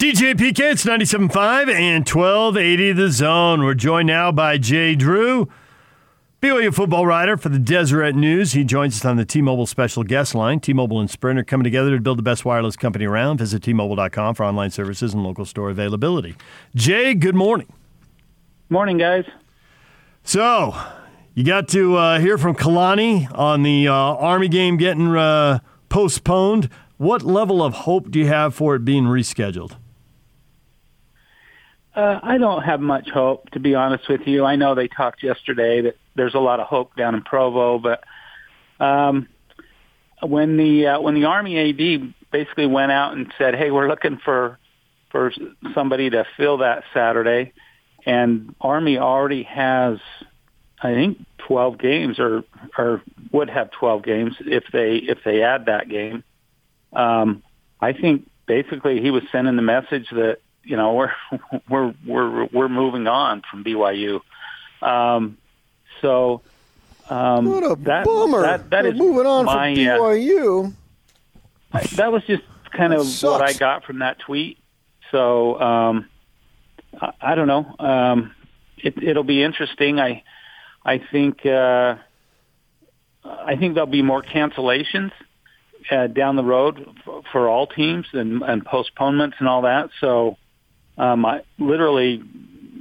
DJ PK, it's 97.5 and 1280 The Zone. We're joined now by Jay Drew, BYU football writer for the Deseret News. He joins us on the T-Mobile special guest line. T-Mobile and Sprint are coming together to build the best wireless company around. Visit T-Mobile.com for online services and local store availability. Jay, good morning. Morning, guys. So, you got to uh, hear from Kalani on the uh, Army game getting uh, postponed. What level of hope do you have for it being rescheduled? Uh, I don't have much hope, to be honest with you. I know they talked yesterday that there's a lot of hope down in Provo, but um, when the uh, when the Army AD basically went out and said, "Hey, we're looking for for somebody to fill that Saturday," and Army already has, I think, 12 games, or or would have 12 games if they if they add that game. Um, I think basically he was sending the message that you know we're we're we're we're moving on from BYU. Um, so um, what a that, bummer! That, that we're is moving on my, from BYU. Uh, that was just kind That of sucks. what I got from that tweet. So um, I, I don't know. Um, it, it'll be interesting. I I think uh, I think there'll be more cancellations uh, down the road for, for all teams and, and postponements and all that. So um, I, literally,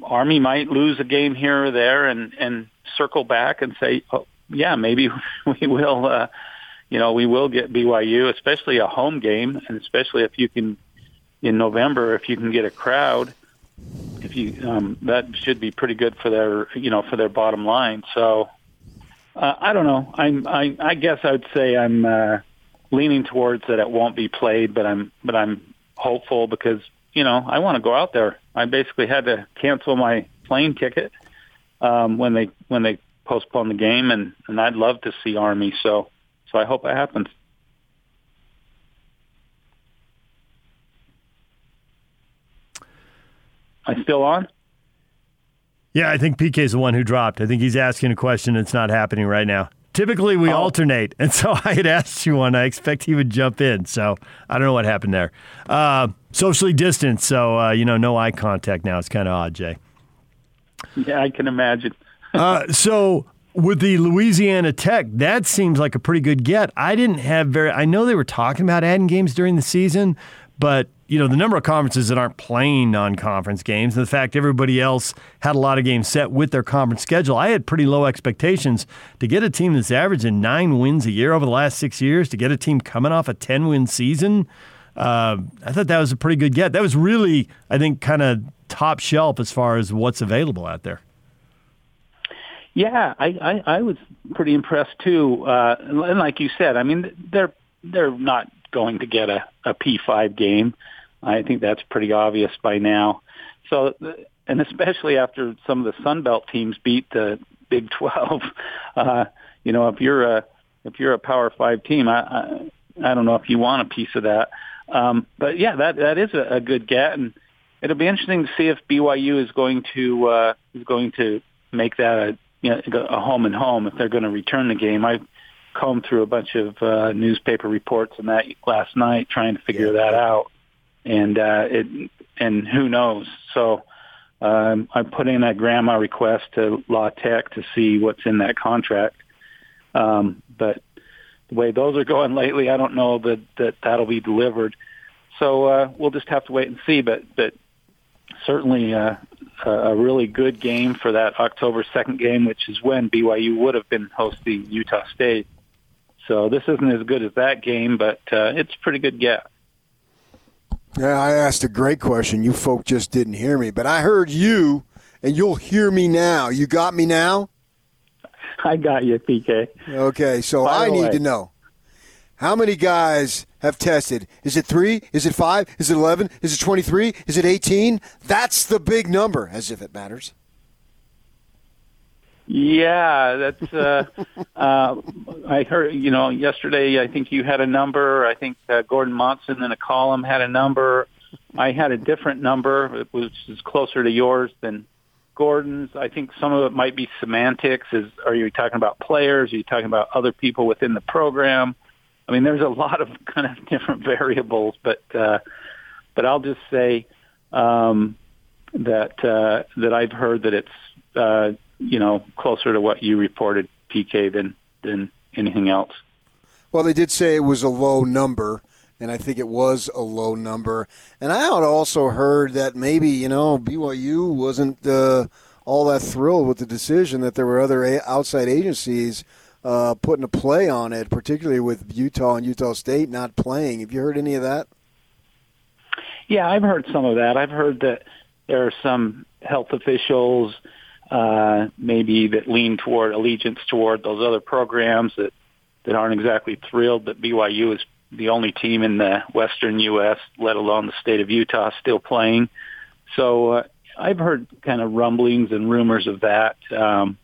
Army might lose a game here or there and and circle back and say, oh, yeah, maybe we will. Uh, you know, we will get BYU, especially a home game, and especially if you can in November, if you can get a crowd, if you um, that should be pretty good for their you know for their bottom line. So uh, I don't know. I'm I, I guess I would say I'm uh, leaning towards that it won't be played, but I'm but I'm hopeful because you know I want to go out there. I basically had to cancel my plane ticket um, when they when they postponed the game, and and I'd love to see Army. So so I hope it happens. I still on? Yeah, I think PK's the one who dropped. I think he's asking a question that's not happening right now. Typically, we Oh. alternate, and so I had asked you one. I expect he would jump in. So I don't know what happened there. Uh, socially distanced, so uh, you know, no eye contact now. It's kind of odd, Jay. Yeah, I can imagine. Uh, so with the Louisiana Tech, that seems like a pretty good get. I didn't have very. I know they were talking about adding games during the season, but you know the number of conferences that aren't playing non-conference games, and the fact everybody else had a lot of games set with their conference schedule. I had pretty low expectations to get a team that's averaging nine wins a year over the last six years. To get a team coming off a ten-win season, uh, I thought that was a pretty good get. That was really, I think, kind of top shelf as far as what's available out there. Yeah, I, I, I was pretty impressed too. Uh, and like you said, I mean, they're they're not going to get a, a P5 game. I think that's pretty obvious by now. So, and especially after some of the Sun Belt teams beat the Big 12, uh, you know, if you're a if you're a Power Five team, I I, I don't know if you want a piece of that. Um, but yeah, that that is a, a good get, and it'll be interesting to see if BYU is going to uh, is going to make that a you know, a home and home if they're going to return the game. I combed through a bunch of uh, newspaper reports on that last night trying to figure that out, and uh, it and who knows. So um, I put in a GRAMA request to La Tech to see what's in that contract. Um, but the way those are going lately, I don't know that, that that'll be delivered. So uh, we'll just have to wait and see. But but certainly uh, a really good game for that October second game, which is when BYU would have been hosting Utah State. So this isn't as good as that game, but uh, it's a pretty good get. Yeah, I asked a great question. You folk just didn't hear me, but I heard you, and you'll hear me now. You got me now? I got you, PK. Okay, so Fire I need away. to know how many guys have tested. Is it three? Is it five? Is it 11? Is it 23? Is it 18? That's the big number, as if it matters. Yeah, that's. Uh, uh, I heard. You know, yesterday I think you had a number. I think uh, Gordon Monson in a column had a number. I had a different number, which is closer to yours than Gordon's. I think some of it might be semantics. Is are you talking about players? Are you talking about other people within the program? I mean, there's a lot of kind of different variables, but uh, but I'll just say um, that uh, that I've heard that it's uh, you know closer to what you reported, PK, than than anything else. Well, they did say it was a low number, and I think it was a low number. And I had also heard that maybe you know BYU wasn't uh, all that thrilled with the decision that there were other outside agencies uh, putting a play on it, particularly with Utah and Utah State not playing. Have you heard any of that? Yeah, I've heard some of that. I've heard that there are some health officials uh, maybe that lean toward allegiance toward those other programs that that aren't exactly thrilled that BYU is the only team in the Western U.S., let alone the state of Utah, still playing. So uh, I've heard kind of rumblings and rumors of that. Um,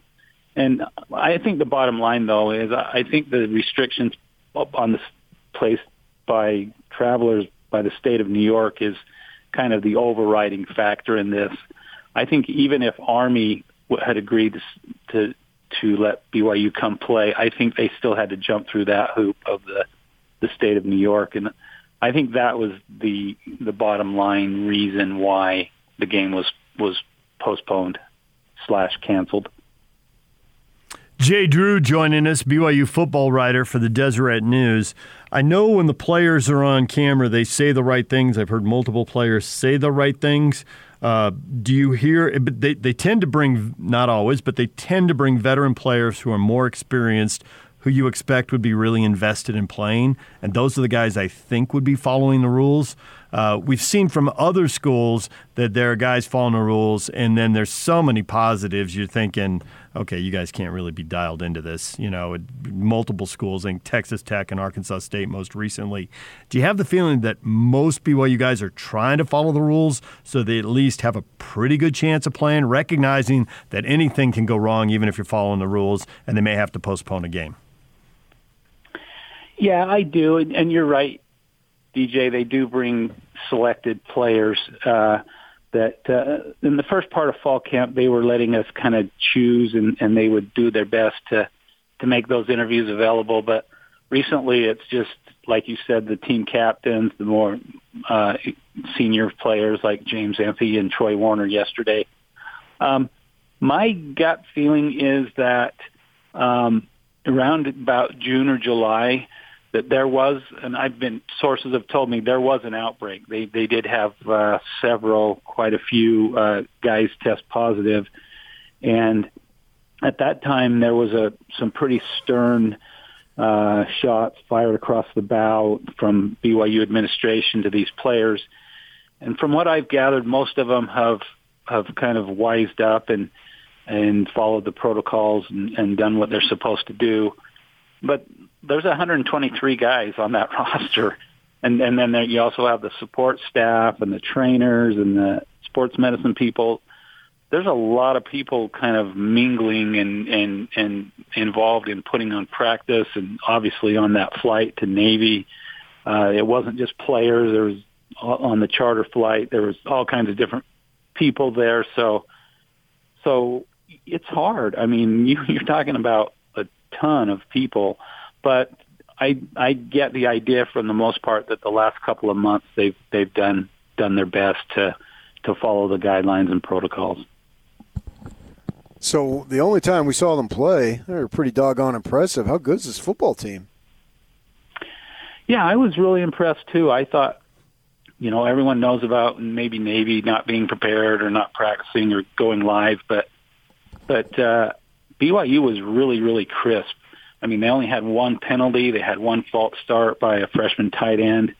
and I think the bottom line, though, is I think the restrictions on this place by travelers by the state of New York is kind of the overriding factor in this. I think even if Army had agreed to, to let BYU come play, I think they still had to jump through that hoop of the the state of New York, and I think that was the the bottom line reason why the game was was postponed slash canceled. Jay Drew joining us, BYU football writer for the Deseret News. I know when the players are on camera, they say the right things. I've heard multiple players say the right things. Uh, do you hear? They, they tend to bring, not always, but they tend to bring veteran players who are more experienced, who you expect would be really invested in playing. And those are the guys I think would be following the rules. Uh, we've seen from other schools that there are guys following the rules, and then there's so many positives. You're thinking, okay, you guys can't really be dialed into this. You know, multiple schools, I think Texas Tech and Arkansas State most recently. Do you have the feeling that most BYU guys are trying to follow the rules so they at least have a pretty good chance of playing, recognizing that anything can go wrong even if you're following the rules, and they may have to postpone a game? Yeah, I do, and you're right. DJ, they do bring selected players uh, that uh, in the first part of fall camp they were letting us kind of choose and, and they would do their best to to make those interviews available. But recently, it's just like you said, the team captains, the more uh, senior players like James Empey and Troy Warner yesterday. Um, my gut feeling is that um, around about June or July, that there was, and I've been sources have told me there was an outbreak. They they did have uh, several, quite a few uh, guys test positive, and at that time there was a some pretty stern uh, shots fired across the bow from BYU administration to these players, and from what I've gathered, most of them have have kind of wised up and and followed the protocols and, and done what they're supposed to do. But there's 123 guys on that roster, and and then there, you also have the support staff and the trainers and the sports medicine people. There's a lot of people kind of mingling and and and involved in putting on practice, and obviously on that flight to Navy, uh, it wasn't just players. There was on the charter flight. There was all kinds of different people there. So so it's hard. I mean, you, you're talking about a ton of people but I I get the idea from the most part that the last couple of months they've they've done done their best to to follow the guidelines and protocols. So the only time we saw them play, they were pretty doggone impressive. How good is this football team? Yeah, I was really impressed too. I thought, you know, everyone knows about maybe Navy not being prepared or not practicing or going live, but but uh, BYU was really really crisp I mean, they only had one penalty. They had one false start by a freshman tight end.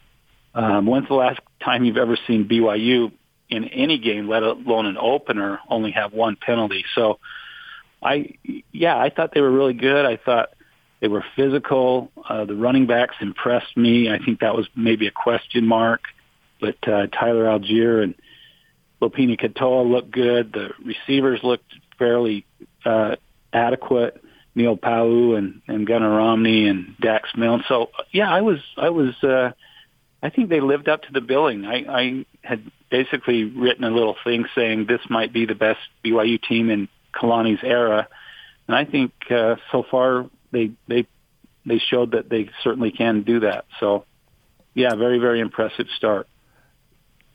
Um, when's the last time you've ever seen BYU in any game, let alone an opener, only have one penalty? So, I yeah, I thought they were really good. I thought they were physical. Uh, the running backs impressed me. I think that was maybe a question mark, but uh, Tyler Allgeier and Lopini Katoa looked good. The receivers looked fairly uh, adequate. Neil Pau'u and, and Gunnar Romney and Dax Milne. So yeah, I was I was uh, I think they lived up to the billing. I, I had basically written a little thing saying this might be the best BYU team in Kalani's era, and I think uh, so far they they they showed that they certainly can do that. So yeah, very very impressive start.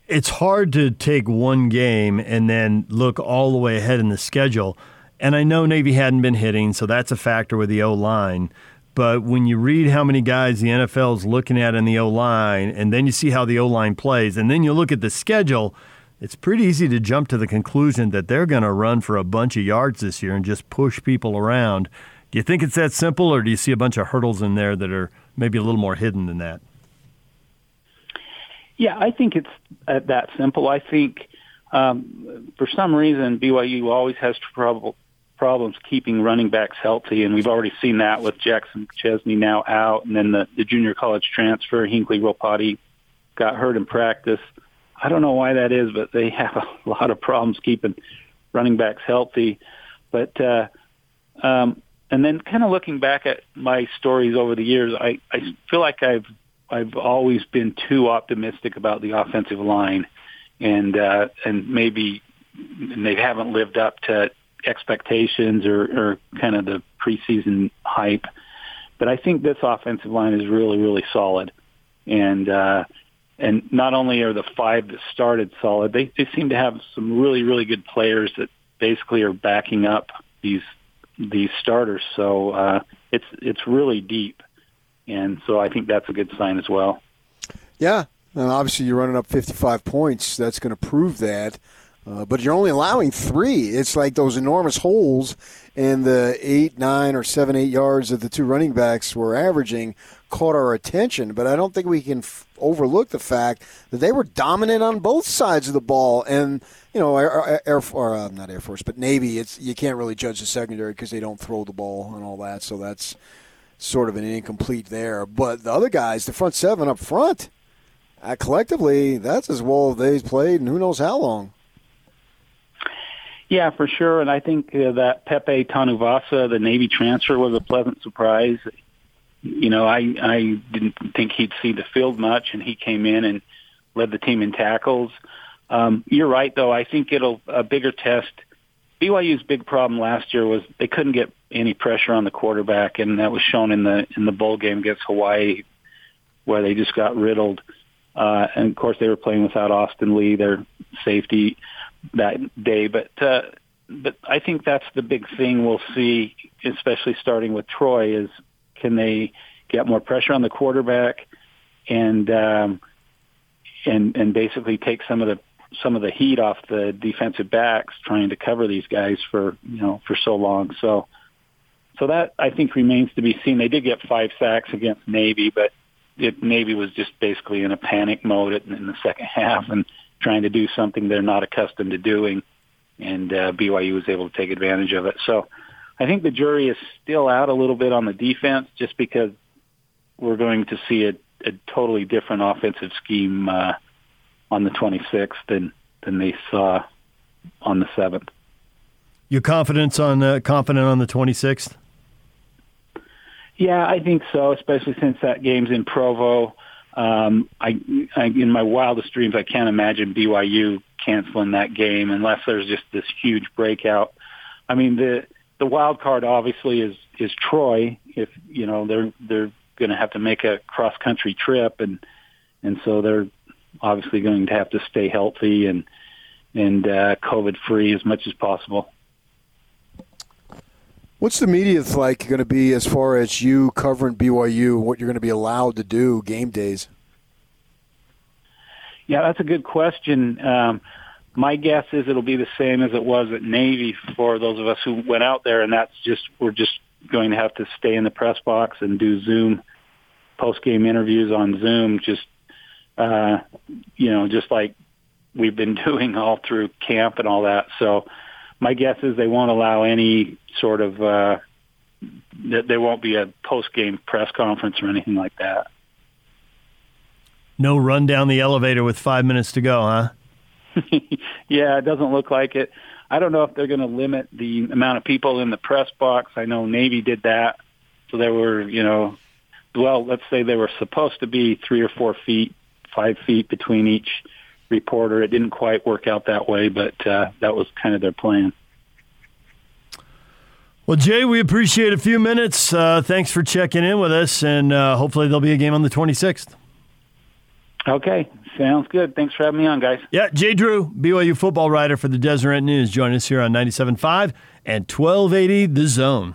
it's hard to take one game and then look all the way ahead in the schedule. And I know Navy hadn't been hitting, so that's a factor with the O line. But when you read how many guys the NFL is looking at in the O line, and then you see how the O line plays, and then you look at the schedule, it's pretty easy to jump to the conclusion that they're going to run for a bunch of yards this year and just push people around. Do you think it's that simple, or do you see a bunch of hurdles in there that are maybe a little more hidden than that? Yeah, I think it's uh, that simple. I think um, for some reason BYU always has trouble problems keeping running backs healthy, and we've already seen that with Jackson Chesney now out, and then the, the junior college transfer Hinckley Ropati got hurt in practice. I don't know why that is, but they have a lot of problems keeping running backs healthy. But uh, um, and then kind of looking back at my stories over the years, I, I feel like I've I've always been too optimistic about the offensive line, and uh, and maybe they haven't lived up to expectations or, or kind of the preseason hype. But I think this offensive line is really really solid, and uh, and not only are the five that started solid, they they seem to have some really really good players that basically are backing up these these starters. So uh, it's it's really deep and so I think that's a good sign as well. Yeah, and obviously you're running up 55 points. That's going to prove that. Uh, but you're only allowing three. It's like those enormous holes in the eight, nine, or seven, eight yards that the two running backs were averaging caught our attention. But I don't think we can f- overlook the fact that they were dominant on both sides of the ball. And you know, Air, Air or uh, not Air Force, but Navy. It's you can't really judge the secondary because they don't throw the ball and all that. So that's sort of an incomplete there. But the other guys, the front seven up front, uh, collectively, that's as well as they've played in who knows how long. Yeah, for sure. And I think uh, that Pepe Tanuvasa, the Navy transfer, was a pleasant surprise. You know, I I didn't think he'd see the field much, and he came in and led the team in tackles. Um, you're right, though. I think it'll a bigger test. BYU's big problem last year was they couldn't get any pressure on the quarterback, and that was shown in the in the bowl game against Hawaii, where they just got riddled. Uh, and of course, they were playing without Austin Lee, their safety that day. But uh, but I think that's the big thing we'll see, especially starting with Troy, is can they get more pressure on the quarterback and um, and and basically take some of the some of the heat off the defensive backs trying to cover these guys for you know for so long. So so that I think remains to be seen. They did get five sacks against Navy, but it, Navy was just basically in a panic mode in, in the second half and trying to do something they're not accustomed to doing, and uh, BYU was able to take advantage of it. So I think the jury is still out a little bit on the defense, just because we're going to see a, a totally different offensive scheme uh, on the 26th than than they saw on the 7th. You confidence on uh, confident on the 26th? Yeah, I think so, especially since that game's in Provo. Um, I, I, in my wildest dreams, I can't imagine BYU canceling that game unless there's just this huge breakout. I mean, the the wild card obviously is is Troy. If you know they're they're going to have to make a cross country trip, and and so they're obviously going to have to stay healthy and and uh, COVID free as much as possible. What's the media like going to be as far as you covering BYU? What you're going to be allowed to do game days? Yeah, that's a good question. Um, my guess is it'll be the same as it was at Navy for those of us who went out there, and that's just we're just going to have to stay in the press box and do Zoom post game interviews on Zoom. Just uh, you know, just like we've been doing all through camp and all that. So my guess is they won't allow any sort of uh, there won't be a post game press conference or anything like that. No run down the elevator with five minutes to go, huh? yeah, it doesn't look like it. I don't know if they're going to limit the amount of people in the press box. I know Navy did that, so there were, you know, well, let's say they were supposed to be three or four feet, five feet between each reporter. It didn't quite work out that way, but uh, that was kind of their plan. Well, Jay, we appreciate a few minutes. Uh, thanks for checking in with us, and uh, hopefully there'll be a game on the 26th. Okay, sounds good. Thanks for having me on, guys. Yeah, Jay Drew, BYU football writer for the Deseret News, join us here on 97.5 and 1280 The Zone.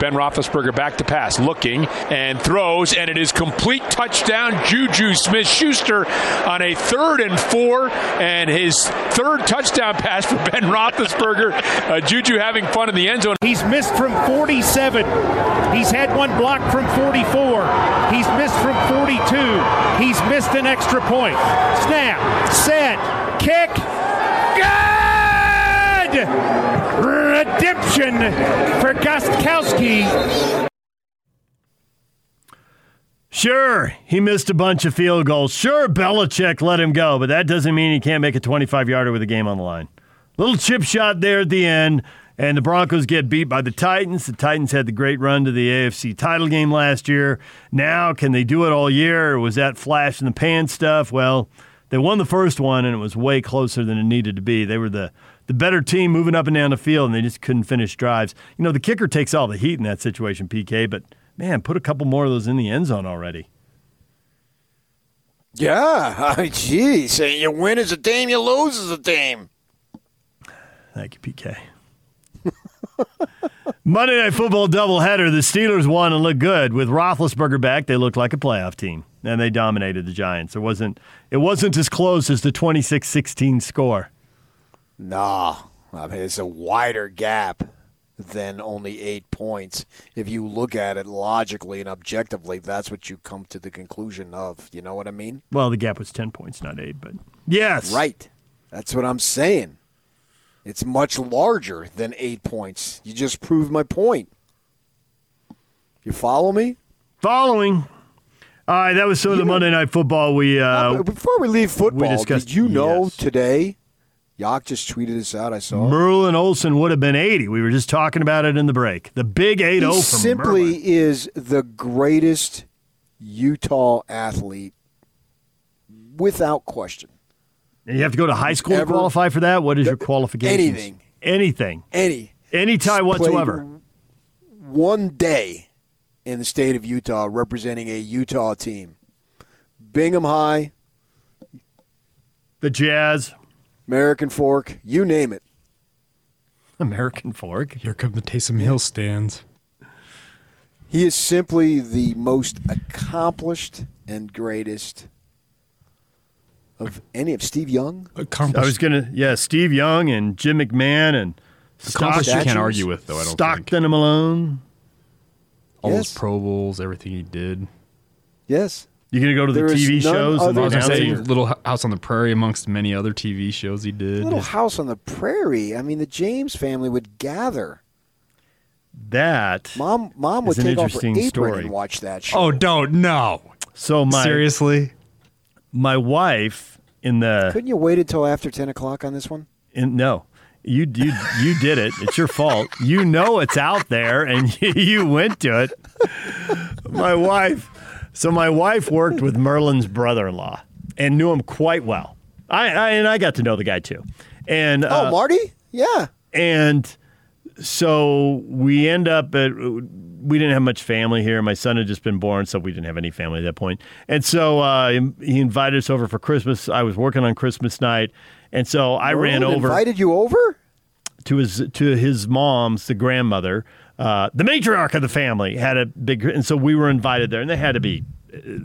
Ben Roethlisberger back to pass, looking and throws, and it is complete touchdown. Juju Smith Schuster on a third and four, and his third touchdown pass for Ben Roethlisberger. Uh, Juju having fun in the end zone. He's missed from 47. He's had one block from 44. He's missed from 42. He's missed an extra point. Snap, set, kick. Redemption for Gostkowski. Sure, he missed a bunch of field goals. Sure, Belichick let him go, but that doesn't mean he can't make a 25 yarder with a game on the line. Little chip shot there at the end, and the Broncos get beat by the Titans. The Titans had the great run to the AFC title game last year. Now, can they do it all year, or was that flash in the pan stuff? Well, they won the first one, and it was way closer than it needed to be. They were the the better team moving up and down the field, and they just couldn't finish drives. You know, the kicker takes all the heat in that situation, PK, but man, put a couple more of those in the end zone already. Yeah, geez, you win as a team, you lose as a team. Thank you, PK. Monday Night Football doubleheader. The Steelers won and looked good with Roethlisberger back. They looked like a playoff team, and they dominated the Giants. It wasn't it wasn't as close as the 26-16 score. Nah, I mean, it's a wider gap than only eight points. If you look at it logically and objectively, that's what you come to the conclusion of. You know what I mean? Well, the gap was 10 points, not eight, but yes. Right. That's what I'm saying. It's much larger than eight points. You just proved my point. You follow me? Following. All right, that was some of the Monday Night Football we. Uh, Before we leave football, we discussed- did you know yes. today? Yak just tweeted this out. I saw. Merlin Olsen would have been 80. We were just talking about it in the break. The big 8 0 from simply Merlin. is the greatest Utah athlete without question. And you have to go to high school to qualify for that? What is your qualification? Anything. Anything. Any Any tie whatsoever. One day in the state of Utah representing a Utah team. Bingham High, The Jazz. American Fork, you name it. American Fork. Here come the Taysom Hill stands. He is simply the most accomplished and greatest of any of Steve Young. Accomplished. I was going to, yeah, Steve Young and Jim McMahon and accomplished you can't argue with, though, I don't think. Stockton and Malone. All Yes. those Pro Bowls, everything he did. Yes. You going to go to the There is TV none shows and other I was gonna say announcing? Little House on the Prairie, amongst many other TV shows he did. Little house on the prairie. I mean, the James family would gather. That. Mom, mom would It's an take off her interesting apron story. and watch that oh, show. Oh, don't no. So my Seriously? my wife in the Couldn't you wait until after ten o'clock on this one? in, no. You you you did it. It's your fault. You know it's out there, and you, you went to it. My wife. So my wife worked with Merlin's brother-in-law and knew him quite well. I, I and I got to know the guy too. And uh, oh, Marty? Yeah. and so we end up at we didn't have much family here my son had just been born so we didn't have any family at that point. point and so uh, he invited us over for christmas i was working on christmas night and so i ran over Invited you over? To his to his mom's the grandmother uh, the matriarch of the family had a big and so we were invited there and they had to be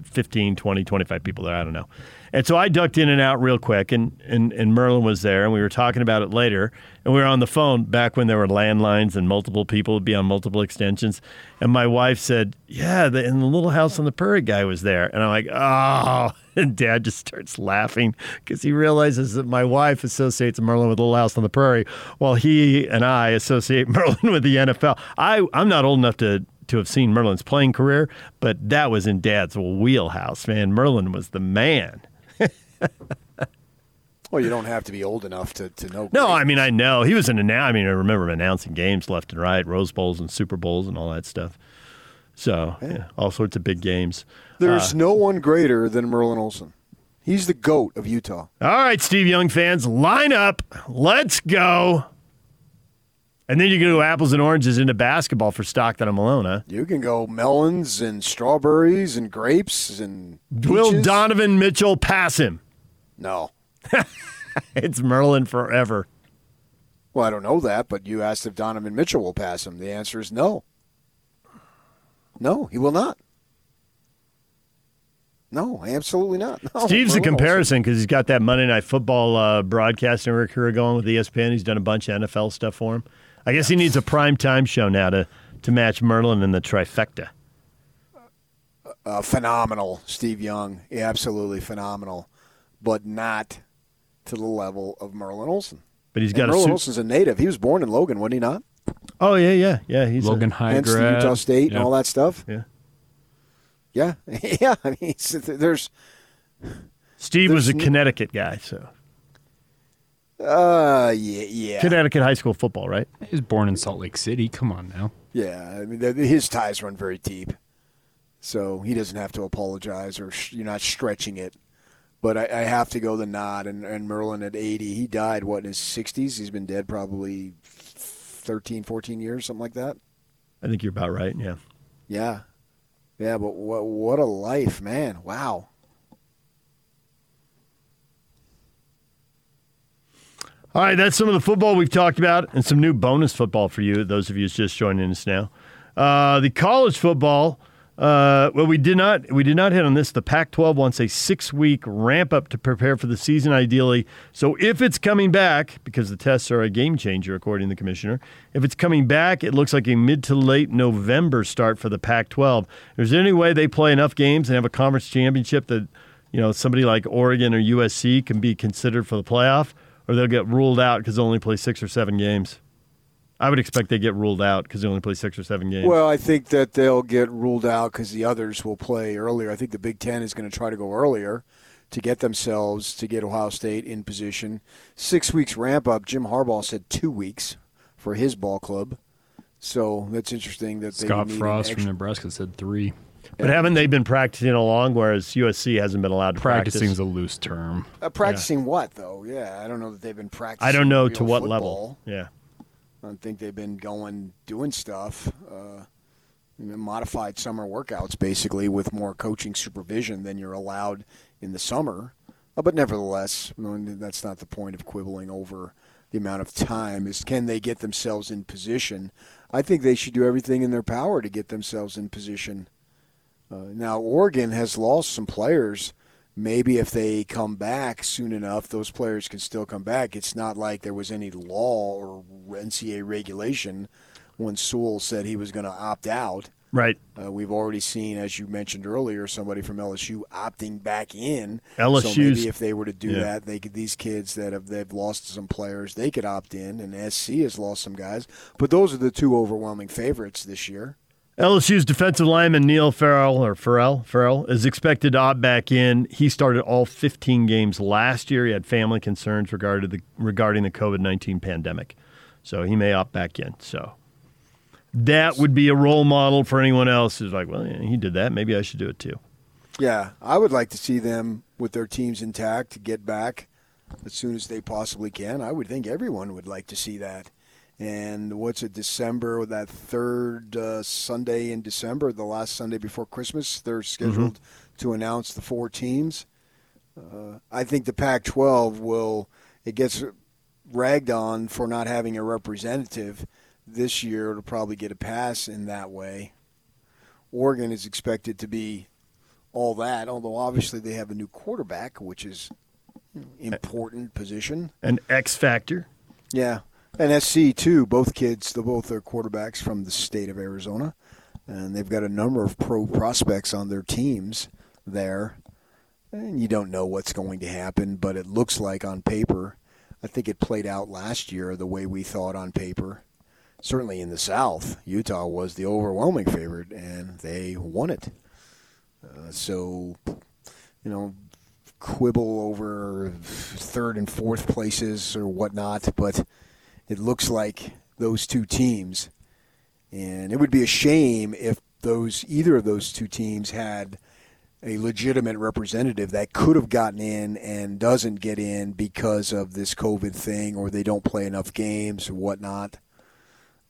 15 20 25 people there i don't know. And so i ducked in and out real quick and, and and merlin was there and we were talking about it later and we were on the phone back when there were landlines and multiple people would be on multiple extensions and my wife said yeah the, and the little house on the prairie guy was there. And i'm like oh. And dad just starts laughing because he realizes that my wife associates Merlin with Little House on the Prairie, while he and I associate Merlin with the NFL. I I'm not old enough to to have seen Merlin's playing career, but that was in Dad's wheelhouse, man. Merlin was the man. Well, you don't have to be old enough to, to know. No. I mean I know he was an annou- I mean I remember him announcing games left and right, Rose Bowls and Super Bowls and all that stuff. So yeah, all sorts of big games. There's uh, no one greater than Merlin Olsen. He's the goat of Utah. All right, Steve Young fans, line up. Let's go. And then you can go apples and oranges into basketball for Stockton and Malone, huh? You can go melons and strawberries and grapes and Will. Donovan Mitchell pass him? No. It's Merlin forever. Well, I don't know that, but you asked if Donovan Mitchell will pass him. The answer is no. No, he will not. No, absolutely not. No, Steve's the comparison because he's got that Monday Night Football uh, broadcasting career going with ESPN. He's done a bunch of NFL stuff for him. I guess he needs a prime time show now to, to match Merlin in the trifecta. Uh, phenomenal, Steve Young. Yeah, absolutely phenomenal, but not to the level of Merlin Olsen. But he's got a Merlin suit. Olsen's a native. He was born in Logan, wasn't he not? Oh yeah, yeah, yeah. He's a- Logan High Hence the grad. Utah State Yeah. and all that stuff. yeah. Yeah, yeah. I mean, there's Steve was a Connecticut guy, so uh, yeah, yeah, Connecticut high school football, right? He was born in Salt Lake City. Come on now. yeah. I mean, th- his ties run very deep, so he doesn't have to apologize or sh- you're not stretching it. But I, I have to go the nod. And, and Merlin at 80, he died what in his 60s. He's been dead probably 13, 14 years, something like that. I think you're about right. Yeah. Yeah, yeah. But what what a life, man! Wow. All right, that's some of the football we've talked about, and some new bonus football for you. Those of you just joining us now. Uh, the college football. Uh, well, we did not we did not hit on this. The Pac-12 wants a six-week ramp up to prepare for the season, ideally. So if it's coming back, because the tests are a game changer, according to the commissioner, if it's coming back, it looks like a mid to late November start for the Pac-12. Is there any way they play enough games and have a conference championship that you know somebody like Oregon or USC can be considered for the playoff, or they'll get ruled out because they only play six or seven games? I would expect they get ruled out because they only play six or seven games. Well, I think that they'll get ruled out because the others will play earlier. I think the Big Ten is going to try to go earlier to get themselves to get Ohio State in position. Six weeks ramp up. Jim Harbaugh said two weeks for his ball club. So that's interesting that Scott need an Frost from Nebraska said three. But haven't they been practicing along, whereas USC hasn't been allowed to practice. Practicing is a loose term. uh, practicing what though? Yeah, I don't know that they've been practicing. I don't know to what football. level. Yeah. I don't think they've been going doing stuff, uh, modified summer workouts basically with more coaching supervision than you're allowed in the summer. Uh, but nevertheless, I mean, that's not the point of quibbling over the amount of time. Is can they get themselves in position? I think they should do everything in their power to get themselves in position. Uh, now, Oregon has lost some players. Maybe if they come back soon enough, those players can still come back. It's not like there was any law or NCAA regulation when Sewell said he was going to opt out. Right. Uh, we've already seen, as you mentioned earlier, somebody from LSU opting back in. so maybe if they were to do yeah. that, they could. These kids that have they've lost some players, they could opt in, and SC has lost some guys. But those are the two overwhelming favorites this year. LSU's defensive lineman Neil Farrell or Farrell Farrell is expected to opt back in. He started all 15 games last year. He had family concerns regarding the regarding the COVID 19 pandemic, so he may opt back in. So that would be a role model for anyone else who's like, well, yeah, he did that. Maybe I should do it too. Yeah, I would like to see them with their teams intact to get back as soon as they possibly can. I would think everyone would like to see that. And what's it, December, that third uh, Sunday in December, the last Sunday before Christmas, they're scheduled to announce the four teams. Uh, I think the Pac 12 will, it gets ragged on for not having a representative. This year, it'll probably get a pass in that way. Oregon is expected to be all that, although obviously they have a new quarterback, which is important position. An X factor. Yeah, and SC too. Both kids, the both are quarterbacks from the state of Arizona, and they've got a number of pro prospects on their teams there. And you don't know what's going to happen, but it looks like on paper. I think it played out last year the way we thought on paper. certainly in the South, Utah was the overwhelming favorite, and they won it. Uh, so, you know, quibble over third and fourth places or whatnot, but it looks like those two teams, and it would be a shame if those either of those two teams had a legitimate representative that could have gotten in and doesn't get in because of this COVID thing, or they don't play enough games or whatnot.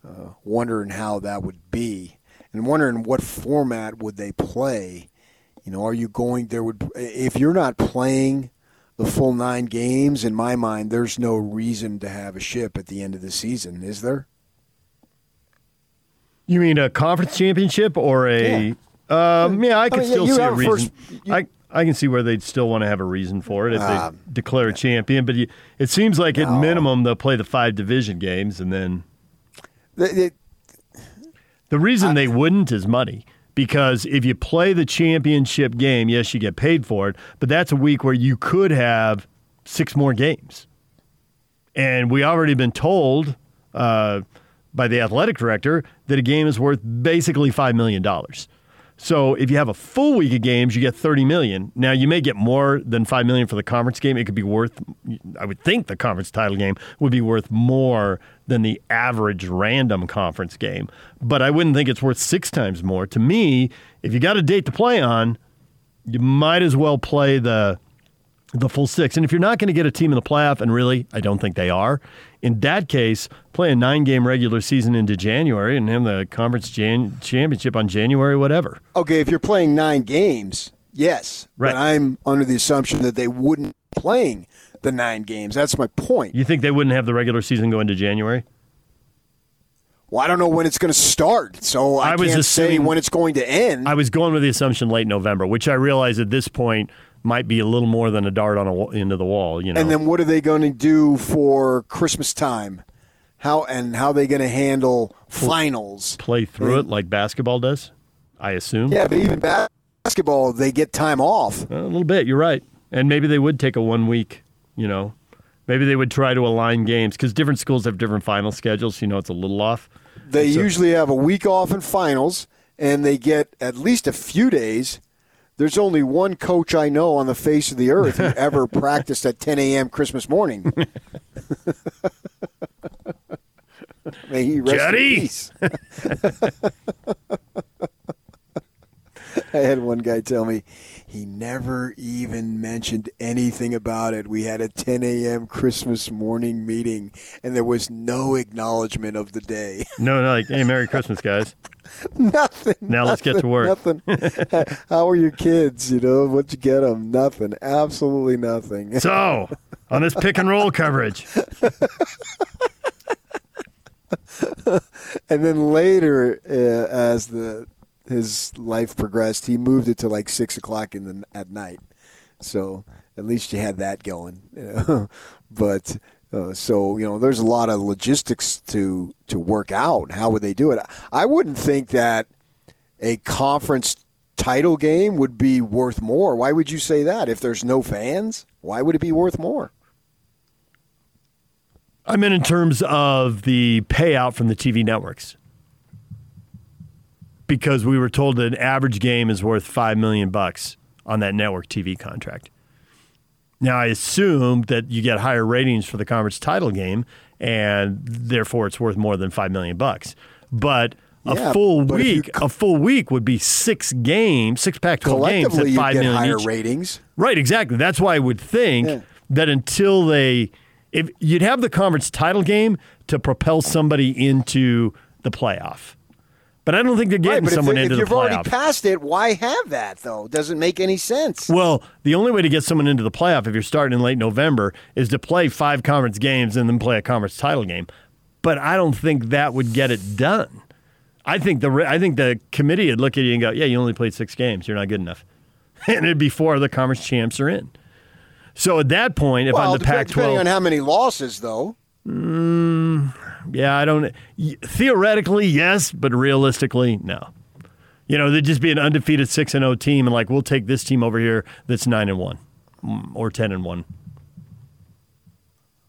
Uh, wondering how that would be, and wondering what format would they play. You know, are you going there? Would if you're not playing the full nine games, in my mind, there's no reason to have a ship at the end of the season, is there? You mean a conference championship or a? Yeah, um, yeah I can I mean, still see a reason. First, you, I I can see where they'd still want to have a reason for it if they um, declare a champion. But you, it seems like at no. minimum they'll play the five division games and then. The, the reason I, they wouldn't is money because if you play the championship game, yes, you get paid for it, but that's a week where you could have six more games. And we already been told uh, by the athletic director that a game is worth basically $5 million. So if you have a full week of games, you get 30 million. Now you may get more than 5 million for the conference game. It could be worth I would think the conference title game would be worth more than the average random conference game. But I wouldn't think it's worth 6 times more. To me, if you got a date to play on, you might as well play the the full six. And if you're not going to get a team in the playoff, and really, I don't think they are, in that case, play a nine game regular season into January and have the conference Jan- championship on January, whatever. Okay, if you're playing nine games, yes. Right. But I'm under the assumption that they wouldn't be playing the nine games. That's my point. You think they wouldn't have the regular season go into January? Well, I don't know when it's going to start, so I, I was can't assuming, say when it's going to end. I was going with the assumption late November, which I realize at this point – might be a little more than a dart on a into the wall. You know. And then what are they going to do for Christmas time? How and how are they going to handle finals? Play through it like basketball does, I assume. Yeah, but even basketball, they get time off. A little bit. You're right, and maybe they would take a one week. You know, maybe they would try to align games because different schools have different final schedules. You know, it's a little off. They so, usually have a week off in finals, and they get at least a few days there's only one coach I know on the face of the earth who ever practiced at 10 a.m. Christmas morning. May he rest Jetty. in peace. I had one guy tell me he never even mentioned anything about it. We had a 10 a.m. Christmas morning meeting, and there was no acknowledgement of the day. No, no, like, hey, Merry Christmas, guys. nothing. Now nothing, let's get to work. Nothing. How are your kids? You know, what'd you get them? Nothing. Absolutely nothing. So, on this pick and roll coverage. and then later, uh, as the his life progressed, he moved it to like six o'clock in the at night. So at least you had that going. But uh, so you know, there's a lot of logistics to to work out. How would they do it? I wouldn't think that a conference title game would be worth more. Why would you say that? If there's no fans, why would it be worth more? I mean, in terms of the payout from the TV networks because we were told that an average game is worth five million bucks on that network TV contract. Now I assume that you get higher ratings for the conference title game, and therefore it's worth more than five million bucks. But a yeah, full week, a full week would be six games, six Pac-12 games at five million higher each. ratings. Right, exactly. That's why I would think yeah. that until they, if you'd have the conference title game to propel somebody into the playoff. But I don't think they're getting right, someone if, into if the playoff. If you've already passed it, why have that though? Doesn't make any sense. Well, the only way to get someone into the playoff if you're starting in late November is to play five conference games and then play a conference title game. But I don't think that would get it done. I think the I think the committee would look at you and go, "Yeah, you only played six games. You're not good enough," and it'd be four of the conference champs are in. So at that point, if well, I'm the Pac-12, depending on how many losses, though. Mm, yeah, I don't. Theoretically, yes, but realistically, no. You know, they'd just be an undefeated six and zero oh team, and like we'll take this team over here that's nine and one, mm, or ten and one.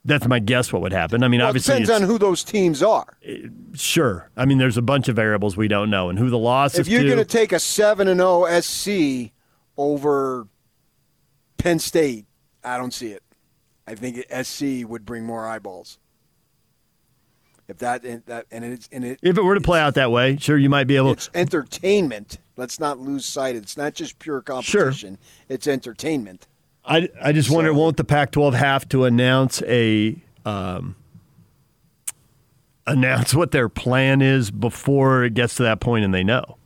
That's my guess. What would happen? I mean, Well, it obviously, depends on who those teams are. sure. I mean, there's a bunch of variables we don't know, and who the loss is. If you're going to take a seven and zero SC over Penn State, I don't see it. I think SC would bring more eyeballs. If that and that and it's and it, if it were to play out that way, sure, you might be able. it's entertainment. Let's not lose sight. It's not just pure competition. Sure. It's entertainment. I, I just wonder, won't the Pac-12 have to announce a um, announce what their plan is before it gets to that point and they know?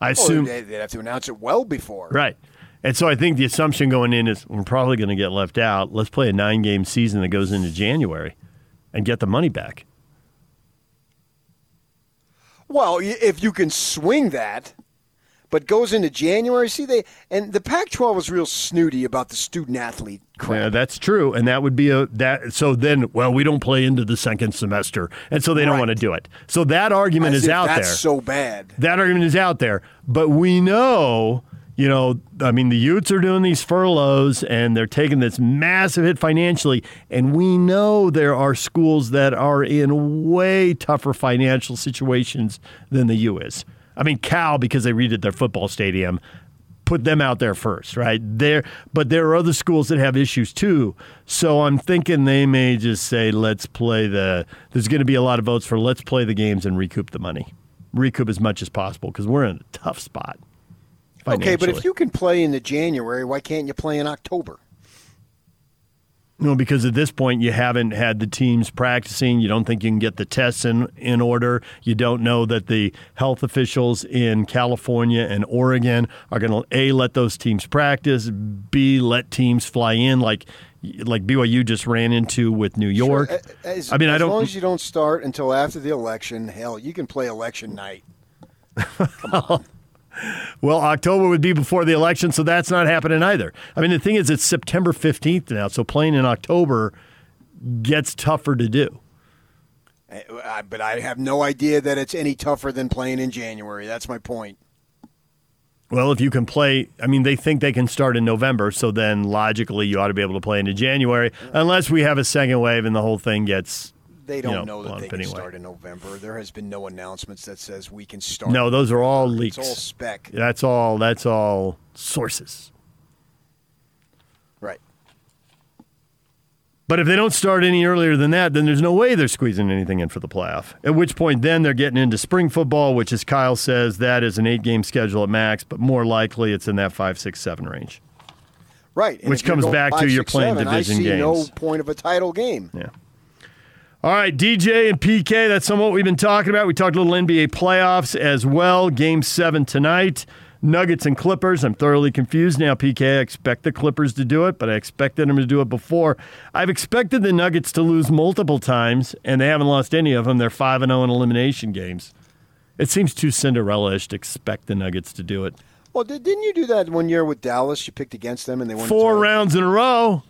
I Or assume they, would have to announce it well before. right. And so I think the assumption going in is we're probably going to get left out. Let's play a nine-game season that goes into January and get the money back. Well, if you can swing that, but goes into January. See, they and the Pac-12 was real snooty about the student athlete crap. Yeah, that's true, and that would be a that. So then, well, we don't play into the second semester, and so they don't Right. want to do it. So that argument As is out that's there. so bad. that argument is out there. But we know, you know, I mean, the Utes are doing these furloughs and they're taking this massive hit financially. And we know there are schools that are in way tougher financial situations than the U is. I mean, Cal, because they redid their football stadium, put them out there first, right? There, but there are other schools that have issues too. So I'm thinking they may just say, let's play the. There's going to be a lot of votes for let's play the games and recoup the money, recoup as much as possible because we're in a tough spot. Okay, but if you can play in the January, why can't you play in October? No, because at this point you haven't had the teams practicing. You don't think you can get the tests in, in order. You don't know that the health officials in California and Oregon are going to a let those teams practice, b let teams fly in like like BYU just ran into with New York. Sure, as- I mean, I as long don't. as long as you don't start until after the election, hell, you can play election night. Well, October would be before the election, so that's not happening either. I mean, the thing is, it's September fifteenth now, so playing in October gets tougher to do. Uh, But I have no idea that it's any tougher than playing in January. That's my point. Well, if you can play, I mean, they think they can start in November, so then logically you ought to be able to play into January, unless we have a second wave and the whole thing gets. They don't you know, know, that they can anyway. start in November. There has been no announcements that says we can start. No, those are all It's leaks. all spec. That's all. That's all sources. Right. But if they don't start any earlier than that, then there's no way they're squeezing anything in for the playoff. At which point, then they're getting into spring football, which, as Kyle says, that is an eight-game schedule at max, but more likely it's in that five, six, seven range. Right. And Which comes back to five, you're six, playing seven, division I see no point of a title game. Yeah. All right, DJ and PK, that's some of what we've been talking about. We talked a little NBA playoffs as well. Game seven tonight. Nuggets and Clippers. I'm thoroughly confused now, PK. I expect the Clippers to do it, but I expected them to do it before. I've expected the Nuggets to lose multiple times, and they haven't lost any of them. They're 5 0 in elimination games. It seems too Cinderella ish to expect the Nuggets to do it. Well, did, didn't you do that one year with Dallas? You picked against them and they won. Four rounds in a row,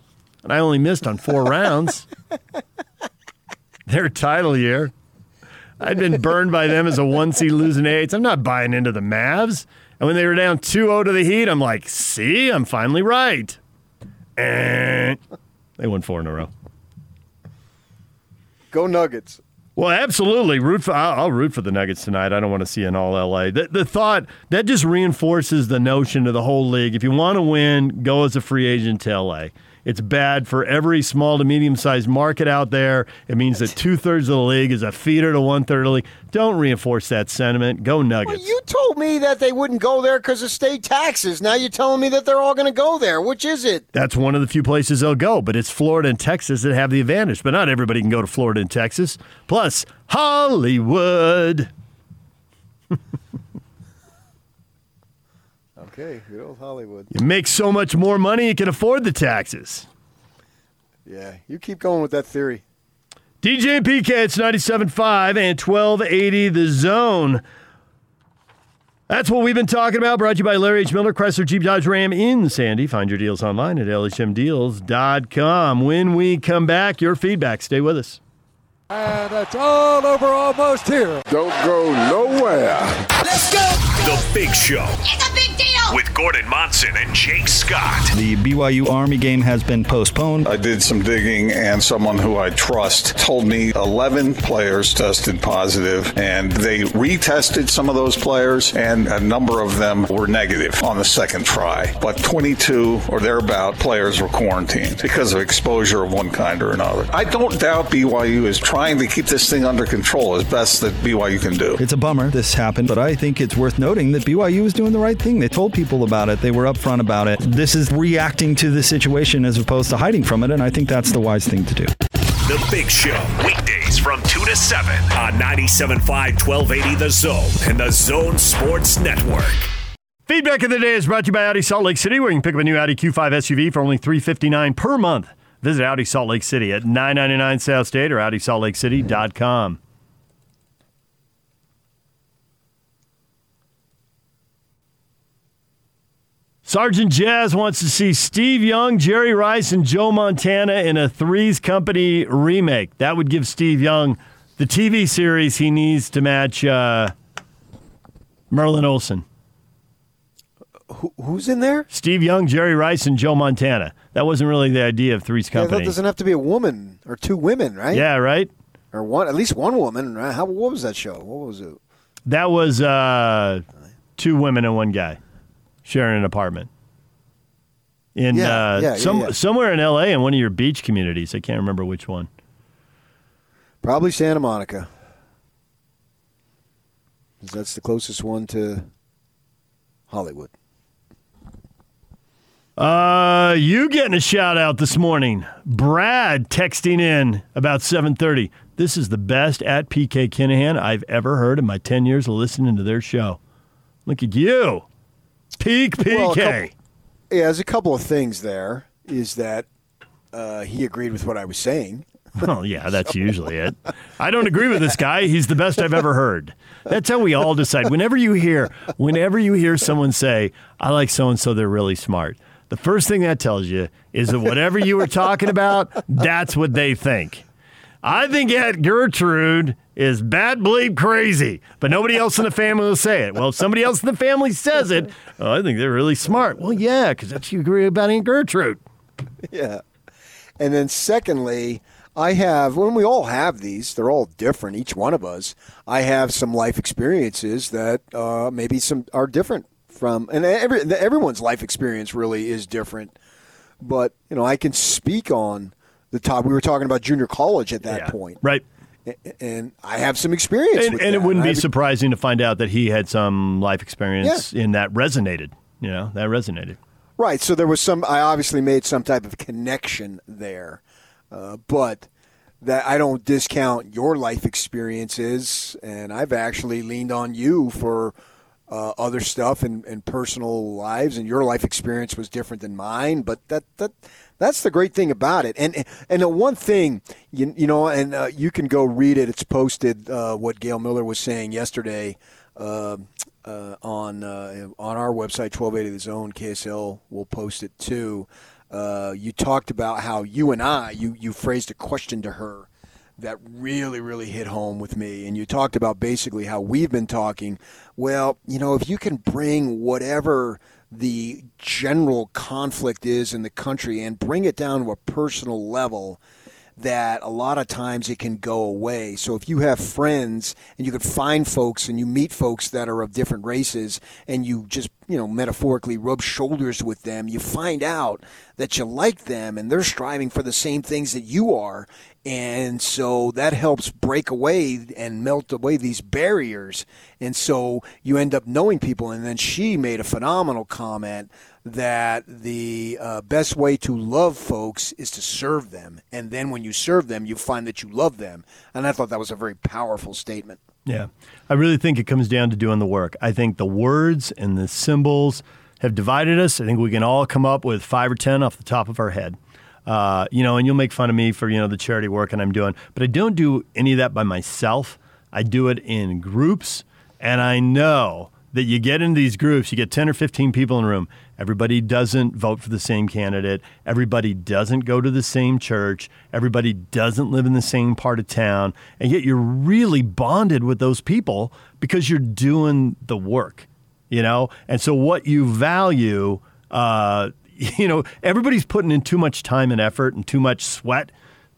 and I only missed on four rounds. Their title year. I'd been burned by them as a one seed losing eights. I'm not buying into the Mavs. And when they were down 2 0 to the Heat, I'm like, see, I'm finally right. And they won four in a row. Go Nuggets. Well, absolutely. Root for. I'll, I'll root for the Nuggets tonight. I don't want to see an all LA. The, the thought that just reinforces the notion of the whole league. If you want to win, go as a free agent to LA. It's bad for every small to medium sized market out there. It means that two thirds of the league is a feeder to one third of the league. Don't reinforce that sentiment. Go Well, Nuggets. you told me that they wouldn't go there because of state taxes. Now you're telling me that they're all going to go there. Which is it? That's one of the few places they'll go, but it's Florida and Texas that have the advantage. But not everybody can go to Florida and Texas. Plus, Hollywood. Okay, good old Hollywood. You make so much more money, you can afford the taxes. Yeah, you keep going with that theory. DJ and PK, it's 97.5 and 1280 The Zone. That's what we've been talking about. Brought to you by Larry H. Miller, Chrysler Jeep Dodge Ram in Sandy. Find your deals online at lhmdeals.com. When we come back, your feedback. Stay with us. And it's all over almost here. Don't go nowhere. Let's go. The Big Show. It's a big deal. With Gordon Monson and Jake Scott. The BYU Army game has been postponed. I did some digging, and someone who I trust told me 11 players tested positive, and they retested some of those players, and a number of them were negative on the second try. But 22 or thereabout players were quarantined because of exposure of one kind or another. I don't doubt BYU is trying to keep this thing under control as best that BYU can do. It's a bummer this happened, but I think it's worth noting that BYU is doing the right thing. They told people about it, they were upfront about it. This is reacting to the situation as opposed to hiding from it, and I think that's the wise thing to do. The Big Show, weekdays from 2 to 7 on 97.5 1280 The Zone and The Zone Sports Network. Feedback of the day is brought to you by Audi Salt Lake City, where you can pick up a new Audi Q5 SUV for only 359 per month. Visit Audi Salt Lake City at 999 South State or AudiSaltLakeCity.com. Sergeant Jazz wants to see Steve Young, Jerry Rice, and Joe Montana in a Three's Company remake. That would give Steve Young the TV series he needs to match uh, Merlin Olsen. Who, who's in there? Steve Young, Jerry Rice, and Joe Montana. That wasn't really the idea of Three's Yeah, Company. that doesn't have to be a woman or two women, right? Yeah, right? Or one, at least one woman. Right? How what was that show? What was it? That was uh, two women and one guy sharing an apartment. In Yeah, uh, yeah, some, yeah. somewhere in LA in one of your beach communities. I can't remember which one. Probably Santa Monica. That's the closest one to Hollywood. Uh, you getting a shout out this morning. Brad texting in about 7:30. This is the best at PK Kinahan I've ever heard in my 10 years of listening to their show. Look at you. Peak PK. Well, couple- Yeah, there's a couple of things there. Is that uh, he agreed with what I was saying. Well, yeah, that's usually it. I don't agree with this guy. He's the best I've ever heard. That's how we all decide. Whenever you hear, whenever you hear someone say, "I like so and so," they're really smart. The first thing that tells you is that whatever you were talking about, that's what they think. I think Aunt Gertrude is bad bleep crazy, but nobody else in the family will say it. Well, if somebody else in the family says it, oh, I think they're really smart. Well, yeah, because that's you agree about Aunt Gertrude. Yeah. And then secondly, I have when we all have these, they're all different, each one of us. I have some life experiences that uh, maybe some are different from, and every everyone's life experience really is different. But you know, I can speak on the top. We were talking about junior college at that Yeah, point, right? And I have some experience, And, and it wouldn't be surprising to find out that he had some life experience in that resonated. You know, that resonated. Right. So there was some. I obviously made some type of connection there, uh, but that I don't discount your life experiences, and I've actually leaned on you for uh, other stuff and, and personal lives, and your life experience was different than mine. But that that that's the great thing about it. And and the one thing you you know, and uh, you can go read it. It's posted. Uh, what Gail Miller was saying yesterday. Uh, uh, on uh, on our website, 1280 The Zone, KSL will post it too. Uh, you talked about how you and I, you, you phrased a question to her that really, really hit home with me. And you talked about basically how we've been talking. Well, you know, if you can bring whatever the general conflict is in the country and bring it down to a personal level, that a lot of times it can go away. So if you have friends and you could find folks and you meet folks that are of different races and you just, you know, metaphorically rub shoulders with them, you find out that you like them and they're striving for the same things that you are. And so that helps break away and melt away these barriers. And so you end up knowing people. And then she made a phenomenal comment that the uh, best way to love folks is to serve them. And then when you serve them, you find that you love them. And I thought that was a very powerful statement. Yeah. I really think it comes down to doing the work. I think the words and the symbols have divided us. I think we can all come up with five or 10 off the top of our head. Uh, you know, and you'll make fun of me for, you know, the charity work and I'm doing, but I don't do any of that by myself. I do it in groups. And I know that you get into these groups, you get 10 or 15 people in a room. Everybody doesn't vote for the same candidate. Everybody doesn't go to the same church. Everybody doesn't live in the same part of town. And yet you're really bonded with those people because you're doing the work. you know? And so what you value, uh, you know, everybody's putting in too much time and effort and too much sweat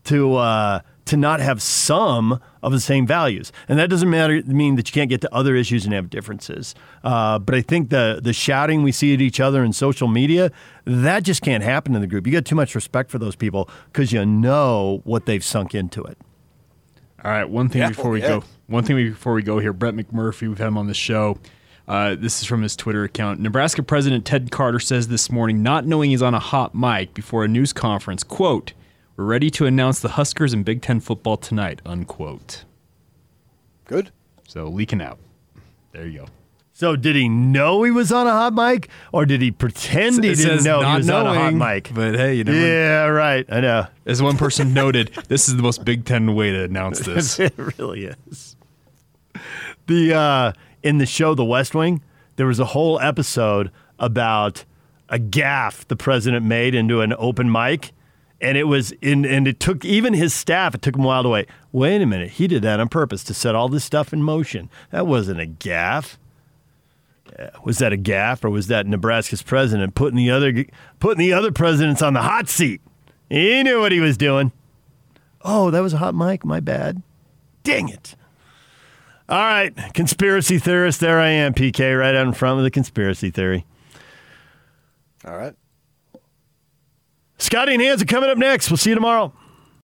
to uh, to not have some of the same values. And that doesn't matter mean that you can't get to other issues and have differences. Uh, but I think the the shouting we see at each other in social media, that just can't happen in the group. You got too much respect for those people because you know what they've sunk into it. All right, one thing Yeah, before we yeah. go. One thing before we go here. Brett McMurphy, we've had him on the show. Uh, this is from his Twitter account. Nebraska President Ted Carter says this morning, not knowing he's on a hot mic before a news conference, quote, "We're ready to announce the Huskers in Big Ten football tonight." Unquote. Good. So leaking out. There you go. So did he know he was on a hot mic, or did he pretend he It didn't know he not was on a hot mic? But hey, you know. Yeah, right. I know. As one person noted, this is the most Big Ten way to announce this. it really is. The uh, in the show The West Wing, there was a whole episode about a gaffe the president made into an open mic, and it was in and it took even his staff. It took him a while to wait. Wait a minute, he did that on purpose to set all this stuff in motion. That wasn't a gaffe. Uh, Was that a gaffe, or was that Nebraska's president putting the other putting the other presidents on the hot seat? He knew what he was doing. Oh, that was a hot mic. My bad. Dang it. All right, conspiracy theorist. There I am, PK, right out in front of the conspiracy theory. All right. Scotty and Hans are coming up next. We'll see you tomorrow.